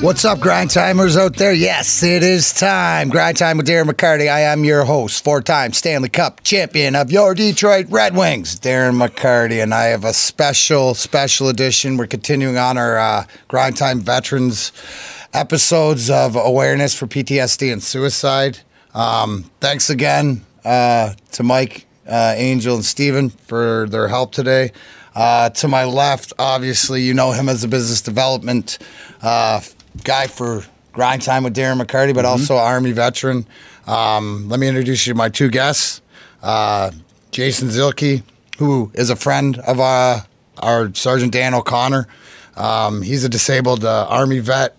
What's up, grind timers out there? Yes, it is time. Grind time with Darren McCarty. I am your host, four-time Stanley Cup champion of your Detroit Red Wings, Darren McCarty, and I have a special, special edition. We're continuing on our uh, grind time veterans episodes of awareness for PTSD and suicide. Um, thanks again uh, to Mike, uh, Angel, and Steven for their help today. Uh, to my left, obviously, you know him as a business development uh, guy for Grind Time with Darren McCarty, but also Army veteran. Um, let me introduce you to my two guests uh, Jason Zilke, who is a friend of uh, our Sergeant Dan O'Connor. Um, he's a disabled uh, Army vet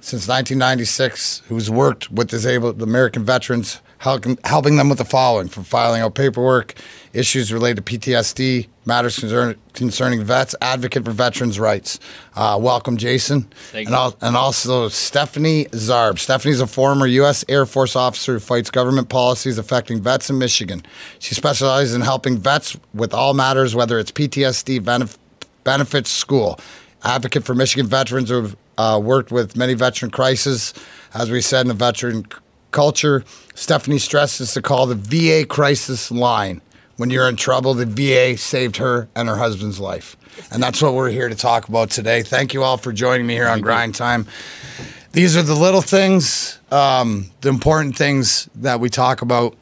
since 1996 who's worked with disabled American veterans, helping, them with the following from filing out paperwork, issues related to PTSD, matters concern, concerning vets, advocate for veterans' rights. Uh, welcome, Jason. Thank and, al- and also Stephanie Zarb. Stephanie's a former U.S. Air Force officer who fights government policies affecting vets in Michigan. She specializes in helping vets with all matters, whether it's PTSD, benef- benefits, school. Advocate for Michigan veterans who have uh, worked with many veteran crises. As we said in the veteran culture, Stephanie stresses to call the VA crisis line. When you're in trouble, the VA saved her and her husband's life. And that's what we're here to talk about today. Thank you all for joining me here on Grind Time. These are the little things, um, the important things that we talk about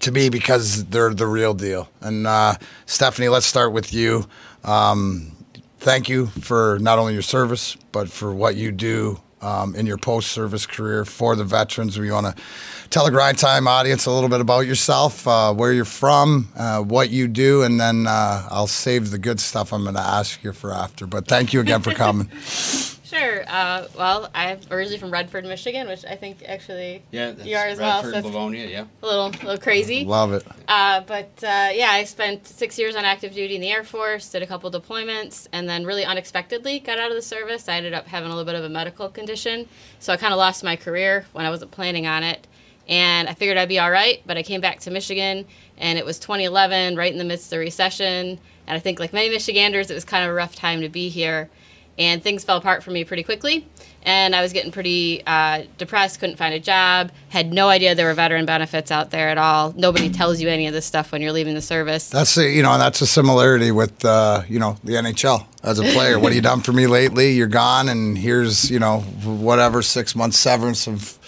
to me because they're the real deal. And uh, Stephanie, let's start with you. Um, thank you for not only your service, but for what you do um, in your post service career for the veterans. We want to tell the Grind Time audience a little bit about yourself, uh, where you're from, uh, what you do, and then uh, I'll save the good stuff I'm going to ask you for after. But thank you again for coming. Sure. Uh, well, I'm originally from Redford, Michigan, which I think actually Yeah, you are as well. So Redford, that's Livonia, yeah. a little, little crazy. Love it. Uh, but uh, yeah, I spent six years on active duty in the Air Force, did a couple deployments, and then really unexpectedly got out of the service. I ended up having a little bit of a medical condition, so I kind of lost my career when I wasn't planning on it. And I figured I'd be all right, but I came back to Michigan, and it was 2011, right in the midst of the recession. And I think, like many Michiganders, it was kind of a rough time to be here. And things fell apart for me pretty quickly. And I was getting pretty uh, depressed, couldn't find a job, had no idea there were veteran benefits out there at all. Nobody tells you any of this stuff when you're leaving the service. That's a, you know, that's a similarity with uh, you know the NHL as a player. what have you done for me lately? You're gone, and here's you know whatever six months severance of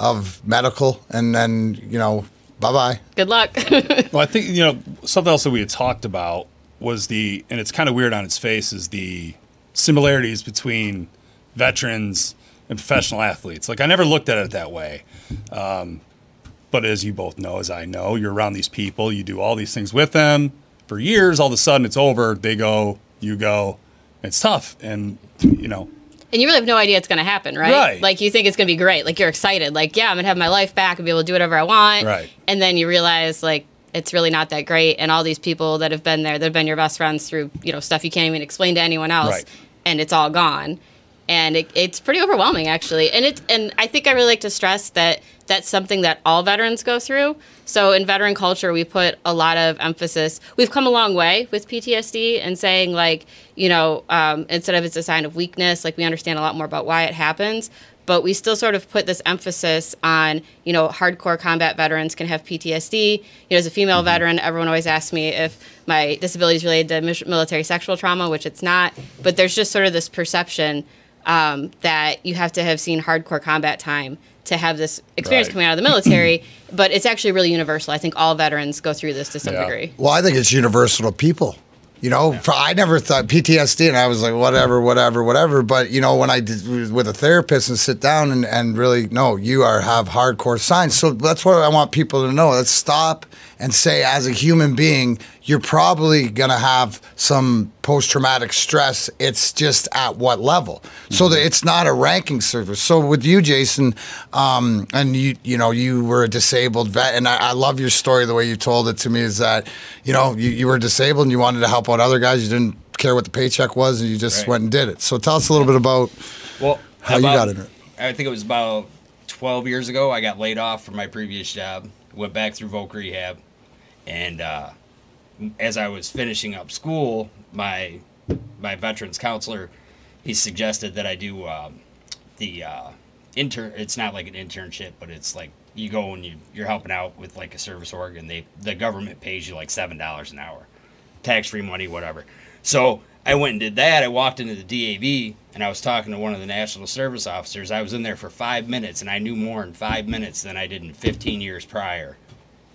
of medical, and then you know bye bye. Good luck. Well, I think you know something else that we had talked about was the, and it's kind of weird on its face, is the similarities between veterans and professional athletes. Like I never looked at it that way, um, but as you both know, as I know, you're around these people, you do all these things with them for years. All of a sudden, it's over. They go, you go. It's tough, and you know, and you really have no idea it's going to happen, right? Right. Like you think it's going to be great. Like you're excited. Like, yeah, I'm going to have my life back and be able to do whatever I want. Right. And then you realize, like, it's really not that great. And all these people that have been there, that have been your best friends through, you know, stuff you can't even explain to anyone else. Right. And it's all gone. And it, it's pretty overwhelming, actually. And it, and I think I really like to stress that that's something that all veterans go through. So in veteran culture, we put a lot of emphasis. We've come a long way with PTSD and saying like, you know, um, instead of it's a sign of weakness, like we understand a lot more about why it happens. But we still sort of put this emphasis on, you know, hardcore combat veterans can have PTSD. You know, as a female veteran, everyone always asks me if my disability is related to military sexual trauma, which it's not. But there's just sort of this perception um, that you have to have seen hardcore combat time to have this experience Right. coming out of the military. but it's actually really universal. I think all veterans go through this to some Yeah. degree. Well, I think it's universal to people. You know, for, I never thought PTSD, and I was like, whatever, whatever, whatever. But you know, when I did with a therapist and sit down and, and really, no, you are have hardcore signs. So that's what I want people to know. Let's stop and say, as a human being, you're probably gonna have some post traumatic stress. It's just at what level. So that it's not a ranking service. So with you, Jason, um, and you, you know, you were a disabled vet, and I, I love your story. The way you told it to me is that, you know, you, you were disabled and you wanted to help out other guys. You didn't care what the paycheck was, and you just Right. went and did it. So tell us a little bit about Well, how you got in it. I think it was about 12 years ago. I got laid off from my previous job. Went back through voc rehab, and uh, as I was finishing up school, my my veterans counselor he suggested that I do um, the uh, intern. It's not like an internship, but it's like you go and you you're helping out with like a service organ. They the government pays you like seven dollars an hour, tax free money, whatever. So I went and did that. I walked into the DAV and I was talking to one of the national service officers. I was in there for five minutes and I knew more in five minutes than I did in 15 years prior,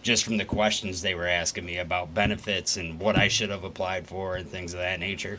just from the questions they were asking me about benefits and what I should have applied for and things of that nature.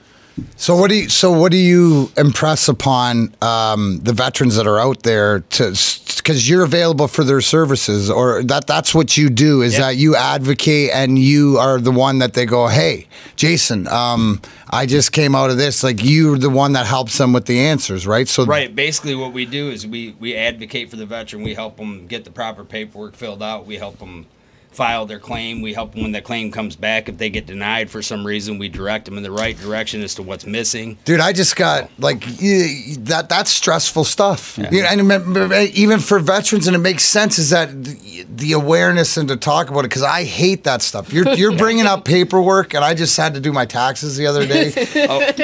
So what do you so what do you impress upon um, the veterans that are out there to because you're available for their services or that that's what you do is Yeah. that you advocate and you are the one that they go hey Jason um, I just came out of this like you're the one that helps them with the answers right so Right. Basically, what we do is we we advocate for the veteran. We help them get the proper paperwork filled out. We help them file their claim. We help them when the claim comes back. If they get denied for some reason, we direct them in the right direction as to what's missing. Dude, I just got like y- that. That's stressful stuff. You know, and remember, even for veterans, and it makes sense is that the, the awareness and to talk about it because I hate that stuff. You're you're bringing up paperwork, and I just had to do my taxes the other day,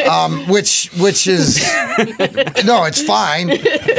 um, which which is no, it's fine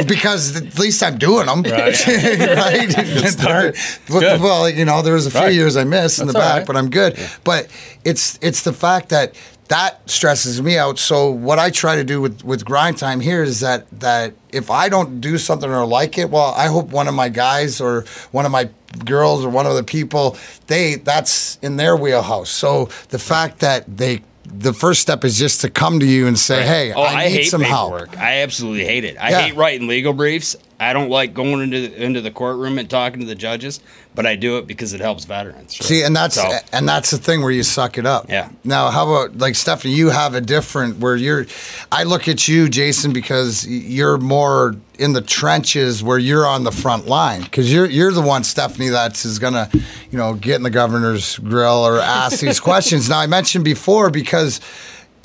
because at least I'm doing them, Right. right? start. Well, Good. well, you know, there was a few Right. years I missed in the That's back, right. but I'm good. But it's it's the fact that that stresses me out. So what I try to do with with grind time here is that that if I don't do something or like it, well, I hope one of my guys or one of my girls or one of the people they that's in their wheelhouse. So the fact that they the first step is just to come to you and say, "Hey, oh, I, I, need hate some paperwork. help." I absolutely hate it. I Yeah. hate writing legal briefs. I don't like going into the, into the courtroom and talking to the judges, but I do it because it helps veterans. See, and that's So- and that's the thing where you suck it up. Yeah. Now, how about like Stephanie? You have a different where you're. I look at you, Jason, because you're more in the trenches where you're on the front line because you're you're the one, Stephanie, that's is gonna, you know, get in the governor's grill or ask these questions. Now, I mentioned before because.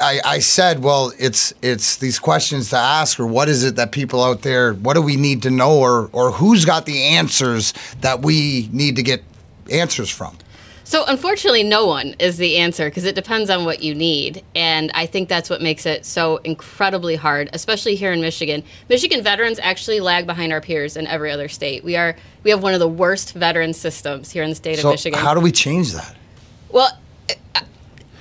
I, I said, well, it's it's these questions to ask, or what is it that people out there, what do we need to know, or or who's got the answers that we need to get answers from? So unfortunately, no one is the answer because it depends on what you need, and I think that's what makes it so incredibly hard, especially here in Michigan. Michigan veterans actually lag behind our peers in every other state. We are we have one of the worst veteran systems here in the state So of Michigan. how do we change that? Well,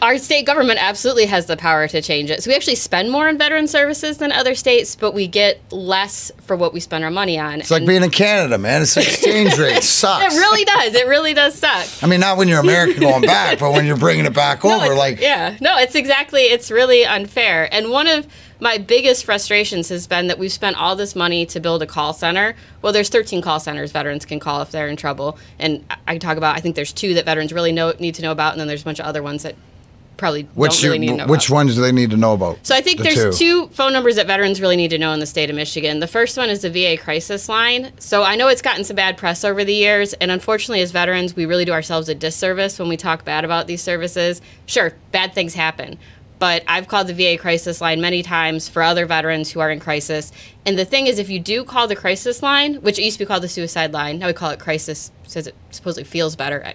our state government absolutely has the power to change it. So we actually spend more on veteran services than other states, but we get less for what we spend our money on. It's like being in Canada, man. It's exchange rate sucks. it really does. It really does suck. I mean, not when you're American going back, but when you're bringing it back No, over, like yeah, no, it's exactly. It's really unfair. And one of my biggest frustrations has been that we've spent all this money to build a call center. Well, there's 13 call centers veterans can call if they're in trouble, and I- I talk about. I think there's two that veterans really know need to know about, and then there's a bunch of other ones that probably which don't really you- need to know which about. ones do they need to know about? So I think The there's two. phone numbers that veterans really need to know in the state of Michigan. The first one is the VA crisis line. So I know it's gotten some bad press over the years, and unfortunately, as veterans, we really do ourselves a disservice when we talk bad about these services. Sure, bad things happen. But I've called the VA crisis line many times for other veterans who are in crisis. And the thing is, if you do call the crisis line, which it used to be called the suicide line, now we call it crisis because it supposedly feels better.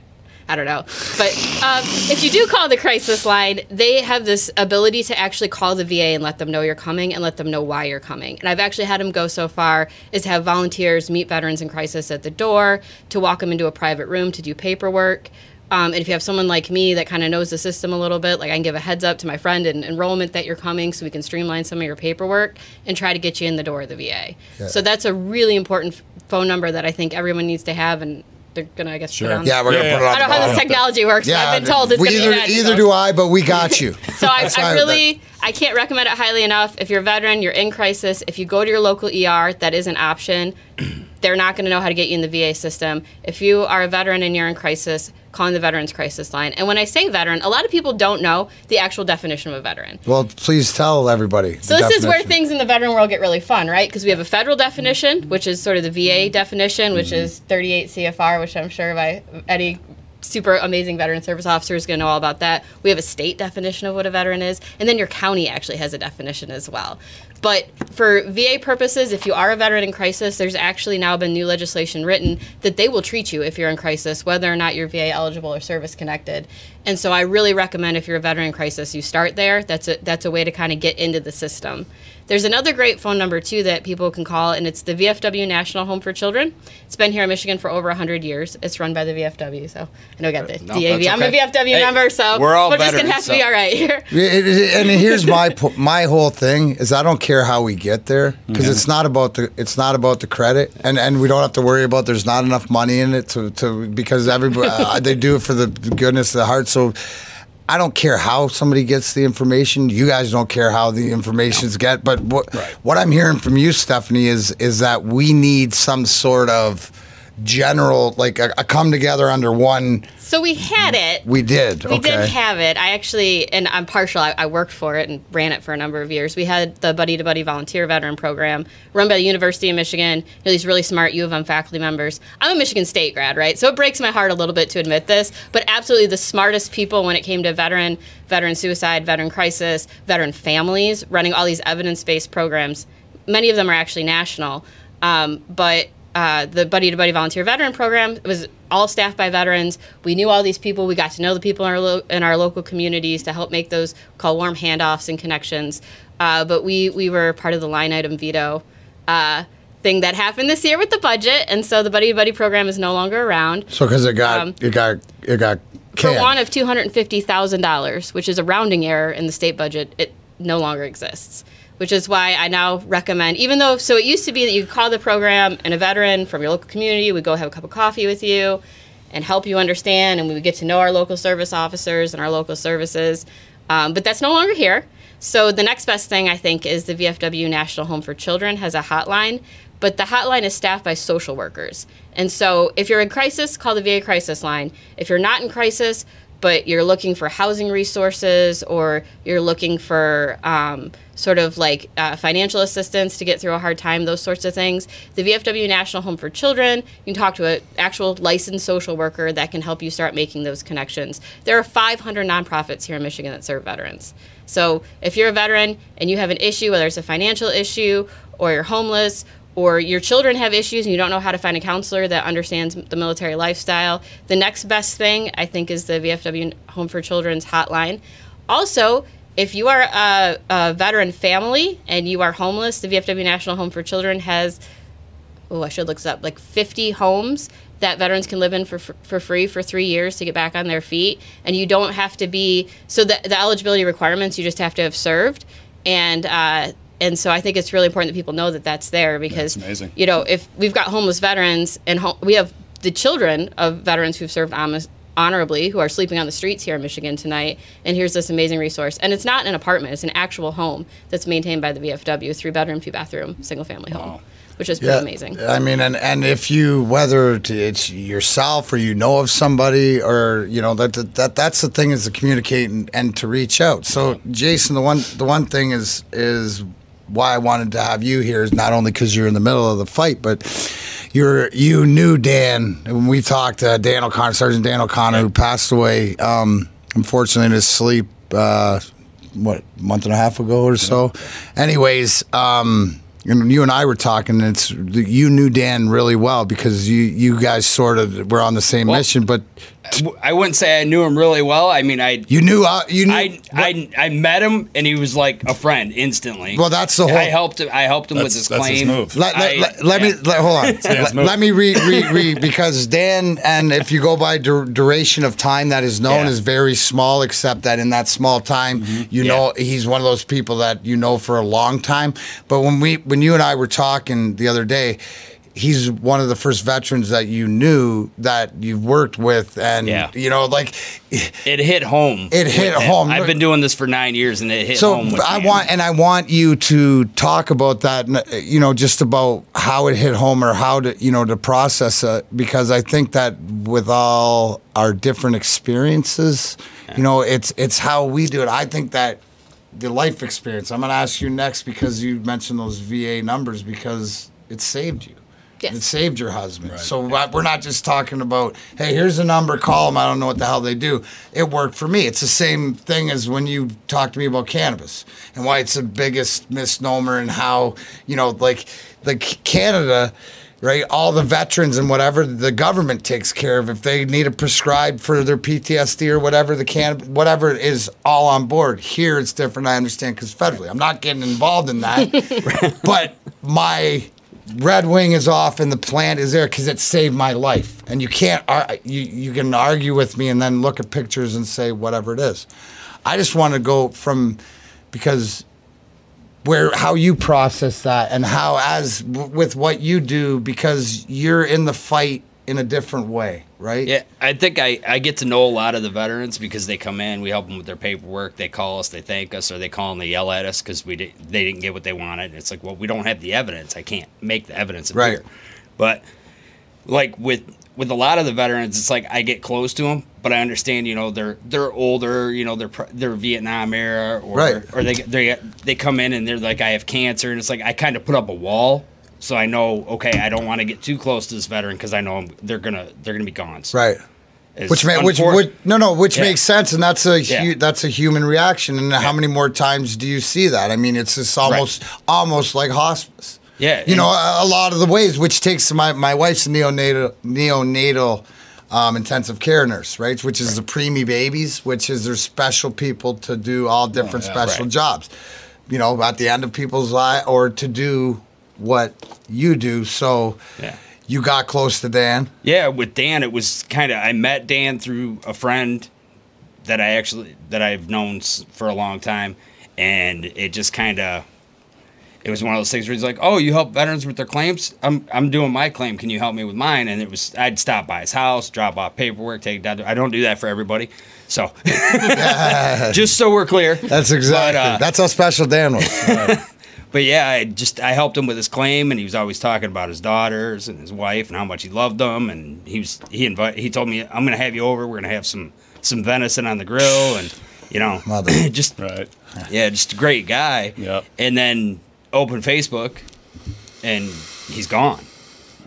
I, don't know. But um, if you do call the crisis line, they have this ability to actually call the VA and let them know you're coming and let them know why you're coming. And I've actually had them go so far as to have volunteers meet veterans in crisis at the door, to walk them into a private room to do paperwork. Um, and if you have someone like me that kind of knows the system a little bit, like I can give a heads up to my friend in enrollment that you're coming so we can streamline some of your paperwork and try to get you in the door of the VA. So that's a really important phone number that I think everyone needs to have. And they're going to, I guess, put Sure. on. Yeah, we're gonna Yeah, put it on I don't know how this technology works, but I've been told it's we going to either, be bad. either do I, but we got you. So I, I why- really, I can't recommend it highly enough. If you're a veteran, you're in crisis. If you go to your local ER, that is an option. They're not going to know how to get you in the VA system. If you are a veteran and you're in crisis, calling the Veterans Crisis Line. And when I say veteran, a lot of people don't know the actual definition of a veteran. Well, please tell everybody. So this is where things in the veteran world get really fun, right? Because we have a federal definition, which is sort of the VA definition, which is 38 CFR, which I'm sure by Eddie, super amazing veteran service officer, is going to know all about that. We have a state definition of what a veteran is, and then your county actually has a definition as well. But for VA purposes, if you are a veteran in crisis, there's actually now been new legislation written that they will treat you if you're in crisis, whether or not you're VA eligible or service connected. And so I really recommend if you're a veteran in crisis, you start there. That's a that's a way to kind of get into the system. There's another great phone number too that people can call, and it's the VFW National Home for Children. It's been here in Michigan for over 100 years. It's run by the VFW, so I know I got the No, DAV. that's I'm a VFW Hey, member, so we're all just gonna veterans, have to be all right here. It- it- and here's my my whole thing is I don't care how we get there because it's not about the it's not about the credit and and we don't have to worry about there's not enough money in it to, to because everybody uh, they do it for the goodness of the heart so I don't care how somebody gets the information. You guys don't care how the information's get but what what I'm hearing from you Stephanie is is that we need some sort of general like a, a come together under one So we had it. we did We okay did have it. I actually, and I'm partial. I, I worked for it and ran it for a number of years. We had the Buddy to Buddy Volunteer Veteran Program run by the University of Michigan. You know, these really smart U of M faculty members. I'm a Michigan State grad, right? So it breaks my heart a little bit to admit this, but absolutely the smartest people when it came to veteran, veteran suicide, veteran crisis, veteran families, running all these evidence-based programs. Many of them are actually national, um, but uh, the Buddy to Buddy Volunteer Veteran Program It was all staffed by veterans. We knew all these people. We got to know the people in our lo- in our local communities to help make those call warm handoffs and connections. Uh, but we we were part of the line item veto uh, thing that happened this year with the budget, and so the Buddy to Buddy program is no longer around. so because it got Um, it got it got For one of two hundred and fifty thousand dollars, which is a rounding error in the state budget, it no longer exists. Which is why I now recommend, even though so it used to be that you call the program and a veteran from your local community would go have a cup of coffee with you and help you understand, and we would get to know our local service officers and our local services. Um, but that's no longer here. So the next best thing I think is the VFW National Home for Children has a hotline, but the hotline is staffed by social workers. And so if you're in crisis, call the VA crisis line. If you're not in crisis, but you're looking for housing resources or you're looking for um, sort of like uh, financial assistance to get through a hard time, those sorts of things, the VFW National Home for Children, you can talk to an actual licensed social worker that can help you start making those connections. There are 500 nonprofits here in Michigan that serve veterans. So if you're a veteran and you have an issue, whether it's a financial issue or you're homeless or your children have issues and you don't know how to find a counselor that understands the military lifestyle, the next best thing I think is the VFW Home for Children's hotline. Also, if you are a, a veteran family and you are homeless, the VFW National Home for Children has oh, I should look this up, like 50 homes that veterans can live in for, for free for three years to get back on their feet. And you don't have to be, so the, the eligibility requirements, you just have to have served. And, uh, and so I think it's really important that people know that that's there because, That's amazing. you know, if we've got homeless veterans and ho- we have the children of veterans who've served honest, honorably who are sleeping on the streets here in Michigan tonight. And here's this amazing resource. And it's not an apartment, it's an actual home that's maintained by the VFW, three bedroom, two bathroom, single family home, which is pretty amazing. I mean, and and if you whether it's yourself or you know of somebody or you know that that, that that's the thing is to communicate and, and to reach out. So Jason, the one the one thing is is why I wanted to have you here is not only because you're in the middle of the fight, but you're you knew Dan when we talked to Dan O'Connor, Sergeant Dan O'Connor, who passed away um, unfortunately in his sleep. Uh, what month and a half ago or so. Anyways, um, and you and I were talking. And it's you knew Dan really well because you you guys sort of were on the same Well, mission, but I wouldn't say I knew him really well. I mean, I you knew uh, you knew. I, I I met him and he was like a friend instantly. Well, that's the whole- I helped him. I helped him with his that's his claim. move. let, let, I- let, let me let, hold on. Let, let me read read read because Dan and if you go by dur- duration of time that is known Yeah. is very small. Except that in that small time, you Yeah. know he's one of those people that you know for a long time. But when we when you and I were talking the other day. He's one of the first veterans that you knew that you've worked with, and Yeah. you know, like It hit home. It hit with him. home. I've been doing this for nine years and it hit so home. With I Dan. want and I want you to talk about that. You know, just about how it hit home or how to you know to process it because I think that with all our different experiences, you know, it's it's how we do it. I think that the life experience. I'm going to ask you next because you mentioned those VA numbers because it saved you. Yes. It saved your husband. So uh, we're not just talking about, hey, here's a number, call them. I don't know what the hell they do. It worked for me. It's the same thing as when you talk to me about cannabis and why it's the biggest misnomer and how, you know, like, like Canada right? All the veterans and whatever the government takes care of. If they need a prescribed for their PTSD or whatever, the can whatever is all on board. Here it's different. I understand because federally, I'm not getting involved in that. but my Red Wing is off and the plant is there because it saved my life. And you can't ar- you you can argue with me and then look at pictures and say whatever it is. I just want to go from because where how you process that and how as w- with what you do because you're in the fight in a different way, right? Yeah, I think I, I get to know a lot of the veterans because they come in, we help them with their paperwork, they call us, they thank us, or they call and they yell at us because we they didn't get what they wanted. It's like, well, we don't have the evidence. I can't make the evidence appear. Right. But like with with a lot of the veterans, it's like I get close to them, but I understand, you know, they're they're older, you know, they're they're Vietnam era, or Right. or they they they come in and they're like, I have cancer, and it's like I kind of put up a wall. So I know, okay, I don't want to get too close to this veteran because I know I'm, they're gonna they're gonna be gone. So Right. Which ma- which would no no which Yeah. makes sense and that's a hu- Yeah. that's a human reaction and how many more times do you see that? I mean it's just almost almost like hospice. Yeah, You know a, a lot of the ways which takes my my wife's neonatal neonatal um, intensive care nurse, right? Which is the preemie babies, which is there's special people to do all different yeah. special Right. jobs. You know, at the end of people's life or to do what you do. So Yeah. you got close to Dan. Yeah, with Dan, it was kind of I met Dan through a friend that I actually that I've known for a long time, and it just kind of it was one of those things where he's like, "Oh, you help veterans with their claims? I'm I'm doing my claim. Can you help me with mine?" And it was I'd stop by his house, drop off paperwork, take it down. to- I don't do that for everybody, so just so we're clear. That's exactly. But, uh, that's how special Dan was. But yeah, I just I helped him with his claim, and he was always talking about his daughters and his wife and how much he loved them. And he was he invite he told me I'm gonna have you over. We're gonna have some some venison on the grill, and you know, Mother. just Right. yeah, just a great guy. Yep. And then open Facebook, and he's gone.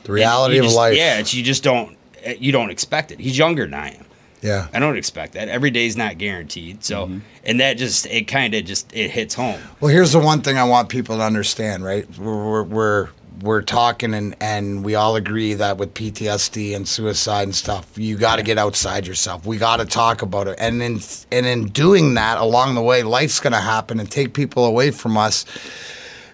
The reality of just- life. Yeah, it's, you just don't eh, you don't expect it. He's younger than I am. Yeah. I don't expect that. Every day's not guaranteed. So, Mm-hmm. and that just it kind of just it hits home. Well, here's the one thing I want people to understand, right? We're we're we're, we're talking and and we all agree that with PTSD and suicide and stuff, you got to get outside yourself. We got to talk about it. And in and in doing that, along the way, life's going to happen and take people away from us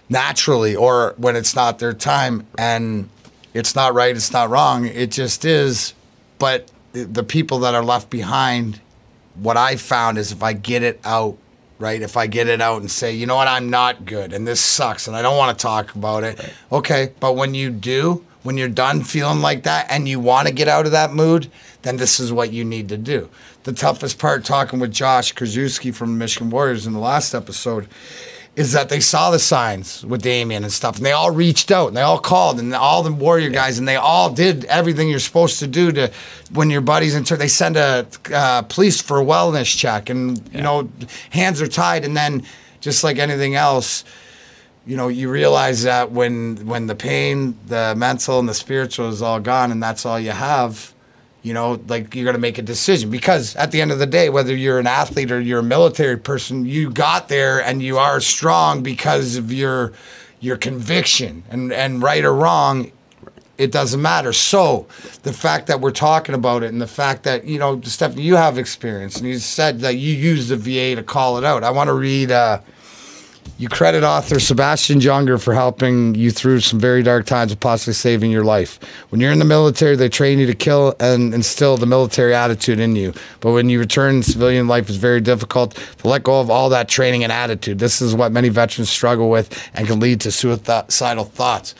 naturally or when it's not their time and it's not right, it's not wrong. It just is. But the- the people that are left behind what I found is if I get it out, right? If I get it out and say, you know what, I'm not good and this sucks and I don't want to talk about it. Okay. But when you do, when you're done feeling like that and you want to get out of that mood, then this is what you need to do. The toughest part, talking with Josh Krzyzewski from the Michigan Warriors in the last episode, is that they saw the signs with Damien and stuff, and they all reached out and they all called and all the Warrior guys and they all did everything you're supposed to do to when your buddies in turn. They send a uh, police for a wellness check, and you know hands are tied, and then just like anything else, you know you realize that when when the pain, the mental and the spiritual is all gone, and that's all you have you know like you're going to make a decision. Because at the end of the day whether you're an athlete or you're a military person you got there and you are strong because of your your conviction. And and right or wrong it doesn't matter. So the fact that we're talking about it and the fact that you know Stephanie you have experience and you said that you use the VA to call it out. I want to read uh you credit author Sebastian Junger for helping you through some very dark times and possibly saving your life. When you're in the military, they train you to kill and instill the military attitude in you. But when you return, civilian life is very difficult to let go of all that training and attitude. This is what many veterans struggle with and can lead to suicidal thoughts.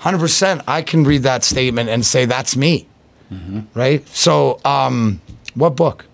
100%, I can read that statement and say, that's me. Right? So, um, what book?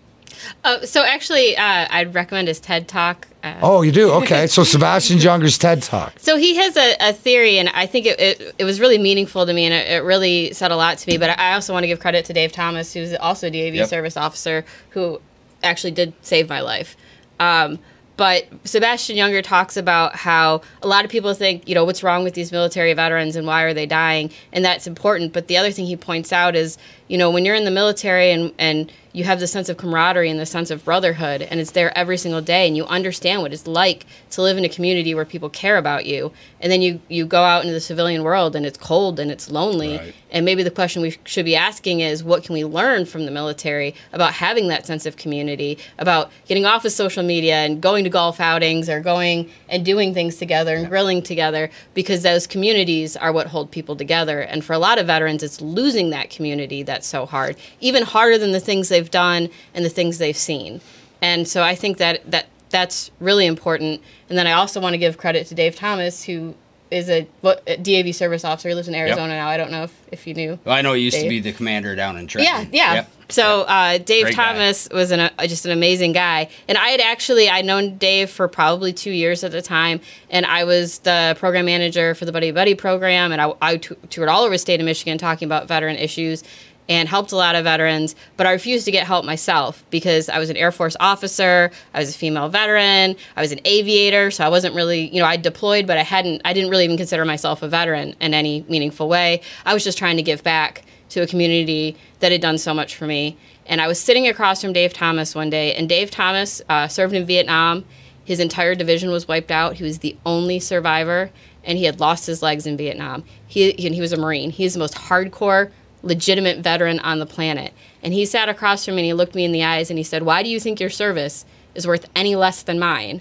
Oh, so actually, uh, I'd recommend his TED Talk. Uh, Oh, you do? Okay. So, Sebastian Junger's TED Talk. So he has a, a theory, and I think it, it, it was really meaningful to me, and it, it really said a lot to me. But I also want to give credit to Dave Thomas, who's also a DAV Yep. service officer, who actually did save my life. Um, but Sebastian Junger talks about how a lot of people think, you know, what's wrong with these military veterans and why are they dying? And that's important. But the other thing he points out is, you know, when you're in the military and, and you have the sense of camaraderie and the sense of brotherhood, and it's there every single day, and you understand what it's like to live in a community where people care about you. And then you you go out into the civilian world, and it's cold and it's lonely. Right. And maybe the question we should be asking is, what can we learn from the military about having that sense of community, about getting off of social media and going to golf outings or going and doing things together and grilling together, because those communities are what hold people together. And for a lot of veterans, it's losing that community that's so hard, even harder than the things they've done and the things they've seen. And so I think that that that's really important. And then I also want to give credit to Dave Thomas, who is a what, a DAV service officer. He lives in Arizona now. I don't know if, if you knew. Well, I know he used to be the commander down in church. Yeah, yeah. Yep. So uh, Dave Great guy. Thomas was an, uh, just an amazing guy, and I had actually I'd known Dave for probably two years at the time, and I was the program manager for the Buddy Buddy program, and I, toured all over the state of Michigan talking about veteran issues. And helped a lot of veterans, but I refused to get help myself because I was an Air Force officer, I was a female veteran, I was an aviator, so I wasn't really, you know, I deployed, but I hadn't, I didn't really even consider myself a veteran in any meaningful way. I was just trying to give back to a community that had done so much for me. And I was sitting across from Dave Thomas one day, and Dave Thomas uh, served in Vietnam. His entire division was wiped out. He was the only survivor, and he had lost his legs in Vietnam. He, and he was a Marine. He's the most hardcore, legitimate veteran on the planet. And he sat across from me and he looked me in the eyes and he said, Why do you think your service is worth any less than mine?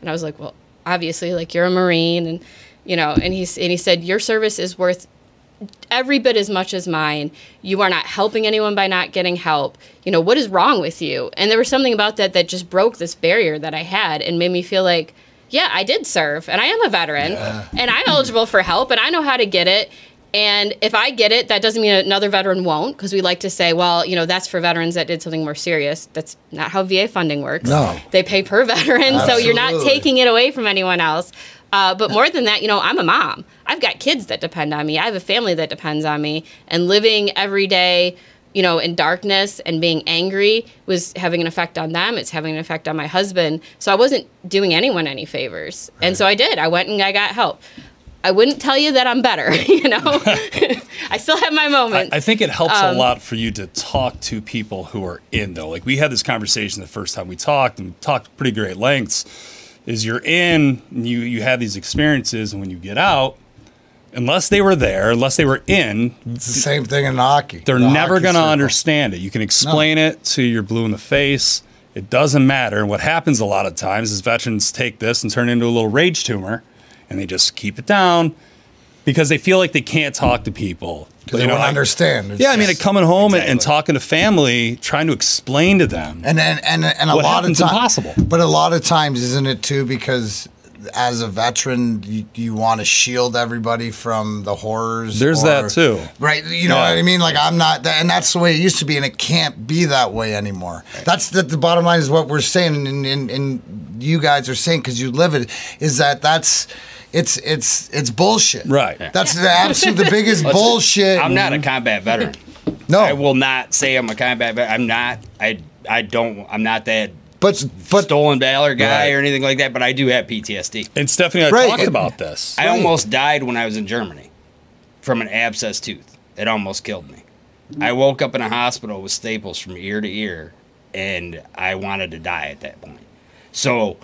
And I was like, Well, obviously, like you're a Marine, and you know, and he's and he said, Your service is worth every bit as much as mine. You are not helping anyone by not getting help. You know, what is wrong with you? And there was something about that that just broke this barrier that I had and made me feel like, yeah, I did serve and I am a veteran and I'm eligible for help and I know how to get it. And if I get it, that doesn't mean another veteran won't, because we like to say, well, you know, that's for veterans that did something more serious. That's not how VA funding works. No. They pay per veteran, so you're not taking it away from anyone else. Uh, but more than that, you know, I'm a mom. I've got kids that depend on me. I have a family that depends on me. And living every day, you know, in darkness and being angry was having an effect on them. It's having an effect on my husband. So I wasn't doing anyone any favors. And so I did. I went and I got help. I wouldn't tell you that I'm better, you know. I still have my I, moments. I think it helps Um, a lot for you to talk to people who are in though. Like we had this conversation the first time we talked and talked pretty great lengths. Is you're in, and you you have these experiences, and when you get out, unless they were there, unless they were in, It's the same thing in hockey. they're The never hockey going to circle. understand it. You can explain it to you're blue in the face. It doesn't matter. And what happens a lot of times is veterans take this and turn it into a little rage tumor, and they just keep it down because they feel like they can't talk to people. Because they don't I- understand. It's yeah, I mean, like coming home and, and talking to family, trying to explain to them. and and and, and a lot of times impossible. But a lot of times, isn't it too? Because as a veteran, you, you want to shield everybody from the horrors. There's or- that too. Right, you know Yeah. what I mean. Like I'm not, and that's the way it used to be, and it can't be that way anymore. That's the, the bottom line is what we're saying, and, and, and you guys are saying because you live it. Is that that's it's it's it's bullshit. Right. That's the absolute the biggest bullshit. I'm not a combat veteran. no, I will not say I'm a combat veteran. I'm not. I I don't. I'm not that but but stolen valor guy Right. or anything like that. But I do have PTSD. And Stephanie and I Right. talked about this. I Right. almost died when I was in Germany from an abscess tooth. It almost killed me. I woke up in a hospital with staples from ear to ear, and I wanted to die at that point. So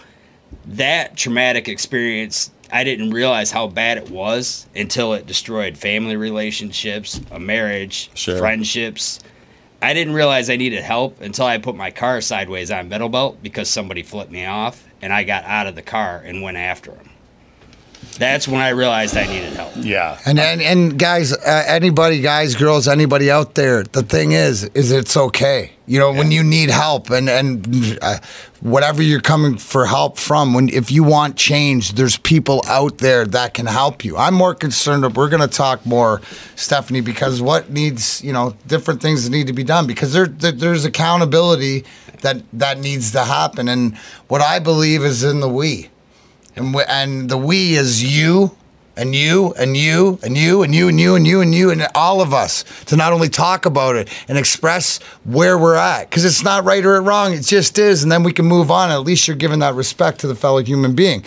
that traumatic experience, I didn't realize how bad it was until it destroyed family relationships, a marriage, Sure. friendships. I didn't realize I needed help until I put my car sideways on metal belt because somebody flipped me off, and I got out of the car and went after him. That's when I realized I needed help. yeah. And and, and guys, uh, anybody, guys, girls, anybody out there, the thing is, is it's okay. You know, when you need help and and uh, whatever you're coming for help from, when if you want change, there's people out there that can help you. I'm more concerned. We're going to talk more, Stephanie, because what needs, you know, different things that need to be done because there, there there's accountability that that needs to happen, and what I believe is in the we. And, and the we is you and you and you and you and you and you and you and you and all of us to not only talk about it and express where we're at. Because it's not right or wrong it just is and then we can move on. At least you're giving that respect to the fellow human being.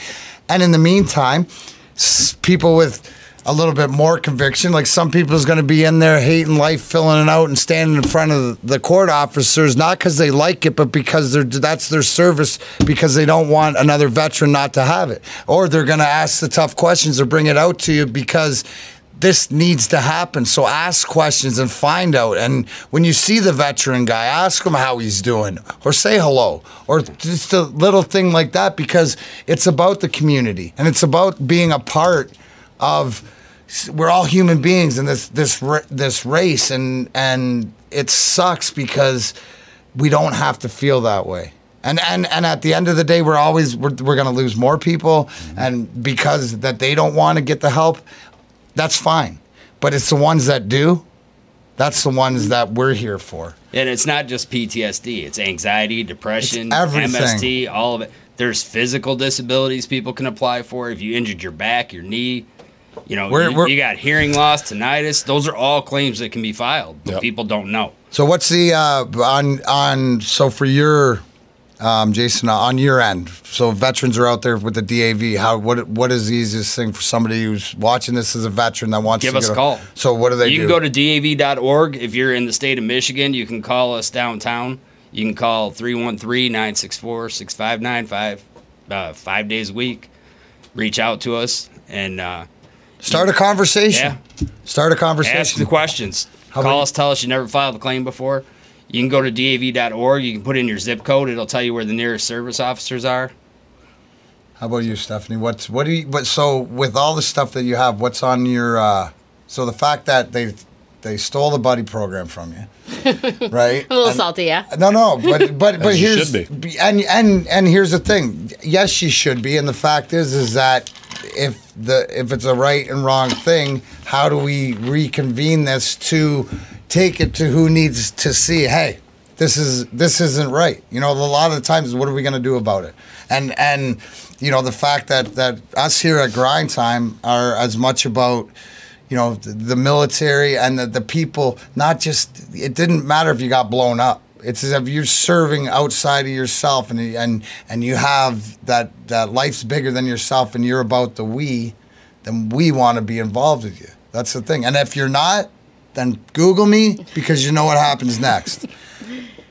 And in the meantime people with a little bit more conviction. Like some people is going to be in there hating life, filling it out, and standing in front of the court officers, not because they like it, but because they're that's their service, because they don't want another veteran not to have it, or they're going to ask the tough questions or bring it out to you because this needs to happen. So ask questions and find out. And when you see the veteran guy, ask him how he's doing or say hello or just a little thing like that because it's about the community and it's about being a part of we're all human beings in this this this race and and it sucks because we don't have to feel that way. And, and, and at the end of the day, we're always we're, we're going to lose more people, mm-hmm. and because that they don't want to get the help, that's fine. But it's the ones that do, that's the ones mm-hmm. that we're here for. And it's not just PTSD, it's anxiety, depression, It's everything. MST, all of it. There's physical disabilities people can apply for. If you injured your back, your knee, you know, We're- you, we're- you got hearing loss, tinnitus. Those are all claims that can be filed. but Yep. People don't know. So what's the uh, on on so for your um, Jason on your end? So veterans are out there with the DAV. How what what is the easiest thing for somebody who's watching this as a veteran that wants Give to us a call. So what do they do? you do? can go to dav.org. If you're in the state of Michigan, you can call us downtown. You can call 313 964 6595 uh, five days a week. Reach out to us and uh, Start a conversation. Start a conversation. ask the questions. How call about- us, tell us you never filed a claim before. You can go to dav.org. You can put in your zip code. It'll tell you where the nearest service officers are. How about you, Stephanie? What's what do you? But so with all the stuff that you have, what's on your? Uh, so the fact that they they stole the buddy program from you, right? A little And- salty, yeah. No, no, but but but As you here's should be. and and and here's the thing. Yes, she should be, and the fact is is that if the if it's a right and wrong thing, how do we reconvene this to take it to who needs to see? Hey, this is this isn't right. You know, a lot of times, what are we going to do about it? And and you know, the fact that that us here at Grind Time are as much about you know the, the military and the, the people not just it didn't matter if you got blown up it's as if you're serving outside of yourself and and and you have that that life's bigger than yourself and you're about the we then we want to be involved with you. That's the thing. And if you're not then google me because you know what happens next.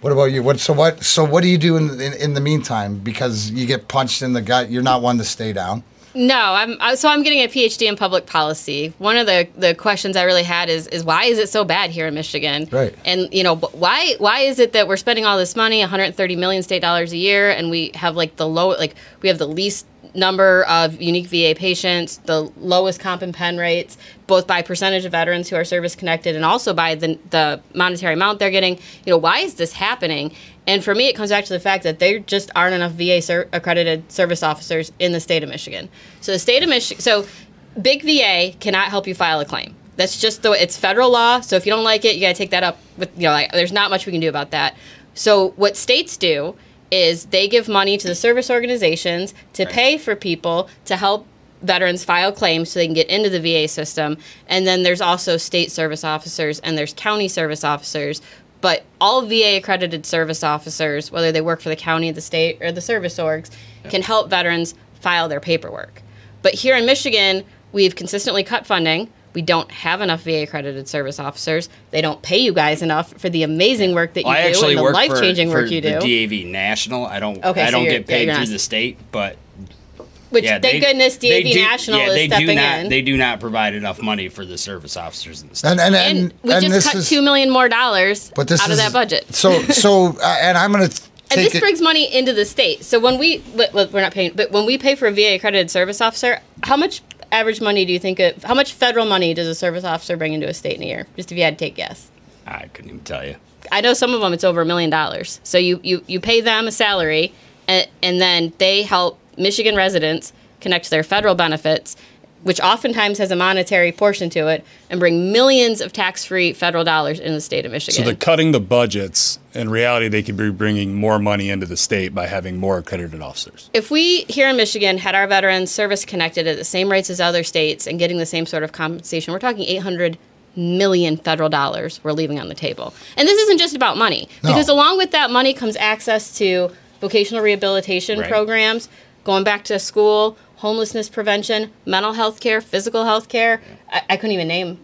What about you? What so what so what do you do in, in in the meantime? Because you get punched in the gut. You're not one to stay down No, I'm I- so I'm getting a PhD in public policy. One of the, the questions I really had is is why is it so bad here in Michigan? Right. And you know why why is it that we're spending all this money, 130 million state dollars a year, and we have like the low like we have the least number of unique VA patients, the lowest comp and pen rates, both by percentage of veterans who are service connected and also by the the monetary amount they're getting. You know why is this happening? And for me, it comes back to the fact that there just aren't enough VA ser- accredited service officers in the state of Michigan. So the state of Michigan, so big VA cannot help you file a claim. That's just the it's federal law. So if you don't like it, you got to take that up with you know. Like, there's not much we can do about that. So what states do is they give money to the service organizations to pay for people to help veterans file claims so they can get into the VA system. And then there's also state service officers and there's county service officers. But all VA accredited service officers, whether they work for the county, the state, or the service orgs, can help veterans file their paperwork. But here in Michigan, we've consistently cut funding. We don't have enough VA accredited service officers. They don't pay you guys enough for the amazing work that you do and the life changing work you do. the DAV National. I don't. Okay, I so don't get paid you're through the state, but Which, yeah, thank they- goodness, they DAV do- National yeah, is they stepping do not, in. They do not provide enough money for the service officers in the state. and and and, and, we and just cut is two million more dollars out is of that budget. So so uh, and I'm gonna t- and this it. brings money into the state. So when we look, look, we're not paying, but when we pay for a VA accredited service officer, how much average money do you think? Of, how much federal money does a service officer bring into a state in a year? Just if you had to take a guess. I couldn't even tell you. I know some of them it's over a million dollars. So you, you, you pay them a salary, and, and then they help Michigan residents connect their federal benefits, which oftentimes has a monetary portion to it, and bring millions of tax-free federal dollars in the state of Michigan. So Michigan. they're cutting the budgets. In reality, they could be bringing more money into the state by having more accredited officers. if we here in Michigan had our veterans service connected at the same rates as other states and getting the same sort of compensation, we're talking 800 million federal dollars we're leaving on the table. And this isn't just about money, No. because along with that money comes access to vocational rehabilitation Right. programs, going back to school, homelessness prevention, mental health care, physical health care. I, I couldn't even name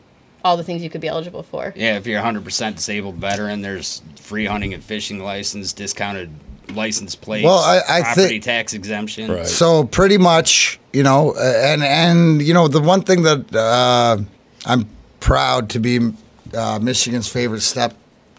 all the things you could be eligible for. Yeah, if you're 100% disabled veteran, there's free hunting and fishing license, discounted license plates, Well, I- I property think- tax exemption. Right. So pretty much, you know, uh, and and you know, the one thing that uh, I'm proud to be uh, Michigan's favorite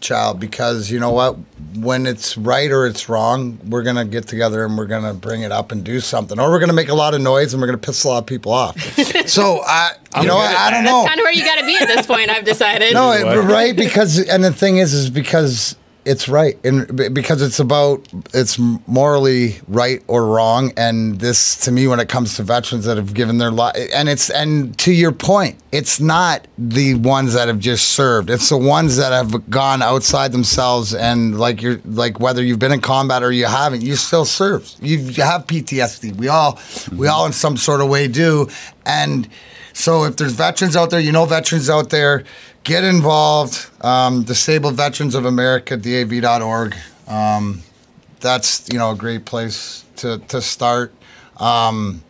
stepchild because you know what, when it's right or it's wrong, we're gonna get together and we're gonna bring it up and do something, or we're gonna make a lot of noise and we're gonna piss a lot of people off. so I, you know, I, I don't that. know. Kind of where you got to be at this point, I've decided. No, it, right? Because and the thing is, is because it's right, and because it's about it's morally right or wrong. And this, to me, when it comes to veterans that have given their life, and it's and to your point, it's not the ones that have just served; it's the ones that have gone outside themselves and like you're like whether you've been in combat or you haven't, you still serve. You you have PTSD. We all we mm-hmm. all in some sort of way do, and. So if there's veterans out there, you know veterans out there, get involved. Um, Disabled Veterans of America, DAV.org. Um, that's you know a great place to to start. Um,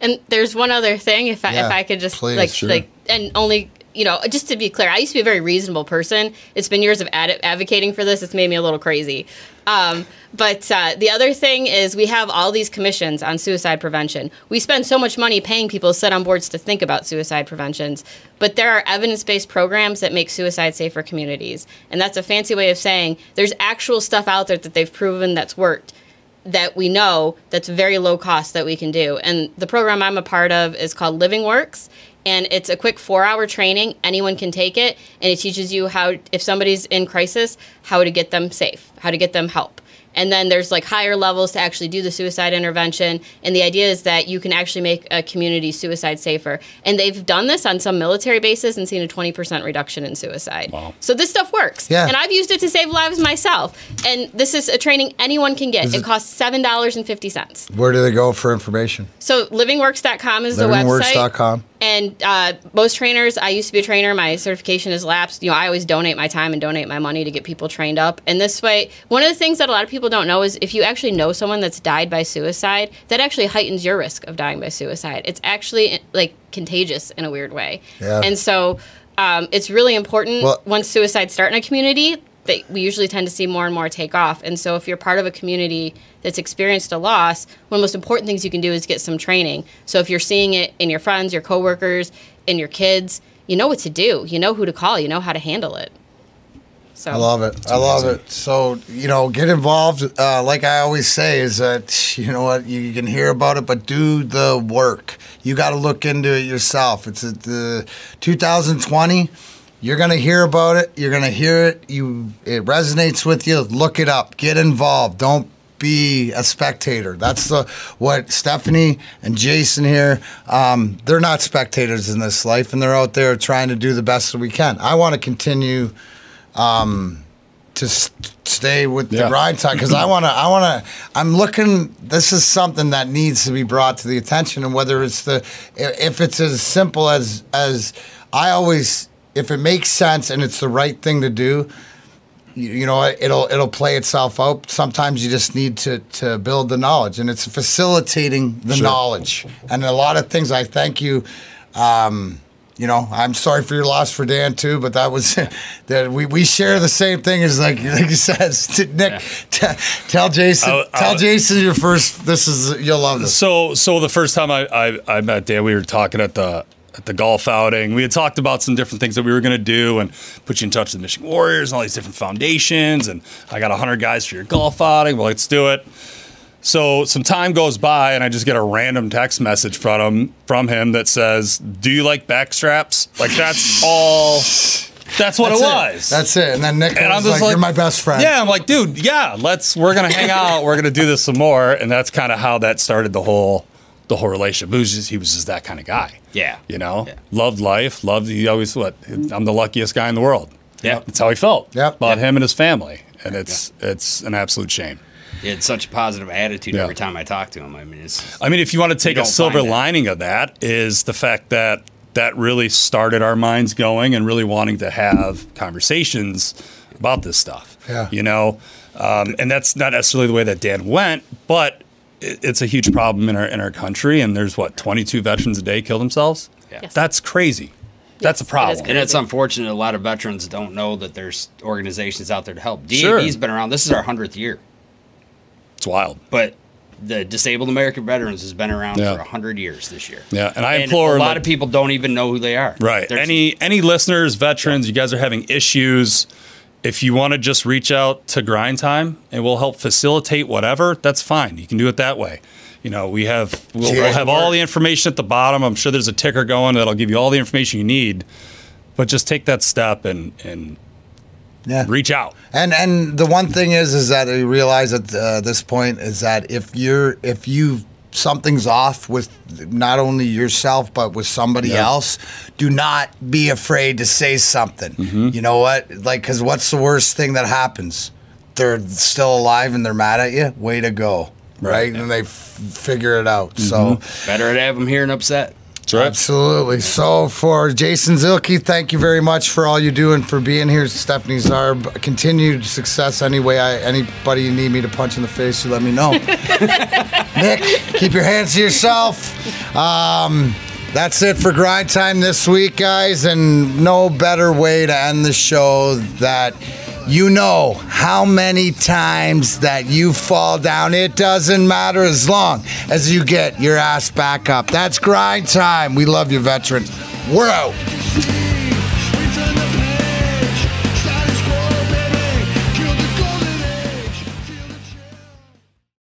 And there's one other thing, if I, Yeah, if I could just please, like sure. like and only you know just to be clear, I used to be a very reasonable person. It's been years of ad- advocating for this. It's made me a little crazy. Um, but uh, the other thing is we have all these commissions on suicide prevention. We spend so much money paying people to sit on boards to think about suicide preventions, but there are evidence-based programs that make suicide safer communities, and that's a fancy way of saying there's actual stuff out there that they've proven that's worked that we know that's very low cost that we can do. And the program I'm a part of is called Living Works. And it's a quick four hour training. Anyone can take it. And it teaches you how, if somebody's in crisis, how to get them safe, how to get them help. And then there's like higher levels to actually do the suicide intervention. And the idea is that you can actually make a community suicide safer. And they've done this on some military bases and seen a 20% reduction in suicide. Wow. So this stuff works. Yeah. And I've used it to save lives myself. And this is a training anyone can get. It, costs $7.50. where do they go for information? So livingworks.com is the website. Livingworks.com. And uh, most trainers, I used to be a trainer. My certification is lapsed. You know, I always donate my time and donate my money to get people trained up. And this way, one of the things that a lot of people don't know is if you actually know someone that's died by suicide, that actually heightens your risk of dying by suicide. It's actually like contagious in a weird way. Yeah. And so um, it's really important Well- once suicides start in a community that we usually tend to see more and more take off. And so if you're part of a community that's experienced a loss, one of the most important things you can do is get some training. So if you're seeing it in your friends, your coworkers, in your kids, you know what to do. You know who to call. You know how to handle it. So I love it. I love it. So you know, get involved. Uh, like I always say, is that you know what you can hear about it, but do the work. You got to look into it yourself. It's at the 2020. You're gonna hear about it. You're gonna hear it. You it resonates with you. Look it up. Get involved. Don't be a spectator. That's the what Stephanie and Jason here. Um, they're not spectators in this life, and they're out there trying to do the best that we can. I want to continue to s- stay with the Yeah. grind time because I want to. I want to. I'm looking. This is something that needs to be brought to the attention, and whether it's the if it's as simple as as I always, if it makes sense and it's the right thing to do. You, you know, it'll it'll play itself out. Sometimes you just need to to build the knowledge, and it's facilitating the Sure. knowledge. And a lot of things. I thank you. Um, you know, I'm sorry for your loss for Dan too, but that was that we, we share the same thing as like like you said, Nick. T- tell Jason, I'll- tell I'll- Jason your first. This is you'll love this. So, so the first time I, I, I met Dan, we were talking at the at the golf outing. We had talked about some different things that we were going to do and put you in touch with the Michigan Warriors and all these different foundations. And I got hundred guys for your golf outing. Well, let's do it. So some time goes by, and I just get a random text message from him from him that says, "Do you like back straps?" Like that's all. That's what That's it was. That's it. And then Nick And I'm was just like, like- "You're my best friend." Yeah, I'm like, dude, yeah, let's we're gonna hang out, we're gonna do this some more, and that's kind of how that started the whole the whole relationship. He was just, he was just that kind of guy. Yeah. you know, Yeah. loved life, loved. He always what I'm the luckiest guy in the world. Yeah. that's how he felt Yep. about Yep. him and his family, and it's it's an absolute shame. He had such a positive attitude Yeah. every time I talked to him. I mean, it's I mean, if you want to take a silver find that. lining of that, is the fact that that really started our minds going and really wanting to have conversations about this stuff. Yeah. You know, um, and that's not necessarily the way that Dan went, but it, it's a huge problem in our in our country, and there's what 22 veterans a day kill themselves. Yeah. Yes. That's crazy. That's a Yes, it is problem. crazy. And it's unfortunate a lot of veterans don't know that there's organizations out there to help. DAV's Sure. been around. This is our hundredth year, It's wild. but the Disabled American Veterans has been around Yeah. for hundred years this year. Yeah, and I And implore a lot like- of people don't even know who they are. Right. There's- any any listeners, veterans, you guys are having issues. If you want to just reach out to Grind Time and we'll help facilitate whatever, that's fine. You can do it that way. You know, we have we'll, we'll have all the information at the bottom. I'm sure there's a ticker going that'll give you all the information you need. But just take that step and and Yeah. reach out. And and the one thing is is that I realize at uh, this point is that if you're if you something's off with not only yourself but with somebody Yeah. else, do not be afraid to say something. Mm-hmm. You know what? Like, because what's the worst thing that happens? They're still alive and they're mad at you. Way to go! Right, Right. Mm-hmm. and they f- figure it out. So. better to have them here and upset. Right. Absolutely. So for Jason Zilke, thank you very much for all you do and for being here. Stephanie Zarb, continued success. Anyway, I, anybody you need me to punch in the face, you let me know. Nick, keep your hands to yourself. Um, that's it for grind time this week, guys. And no better way to end the show that you know how many times that you fall down. It doesn't matter as long as you get your ass back up. That's grind time. We love you, veterans. We're out.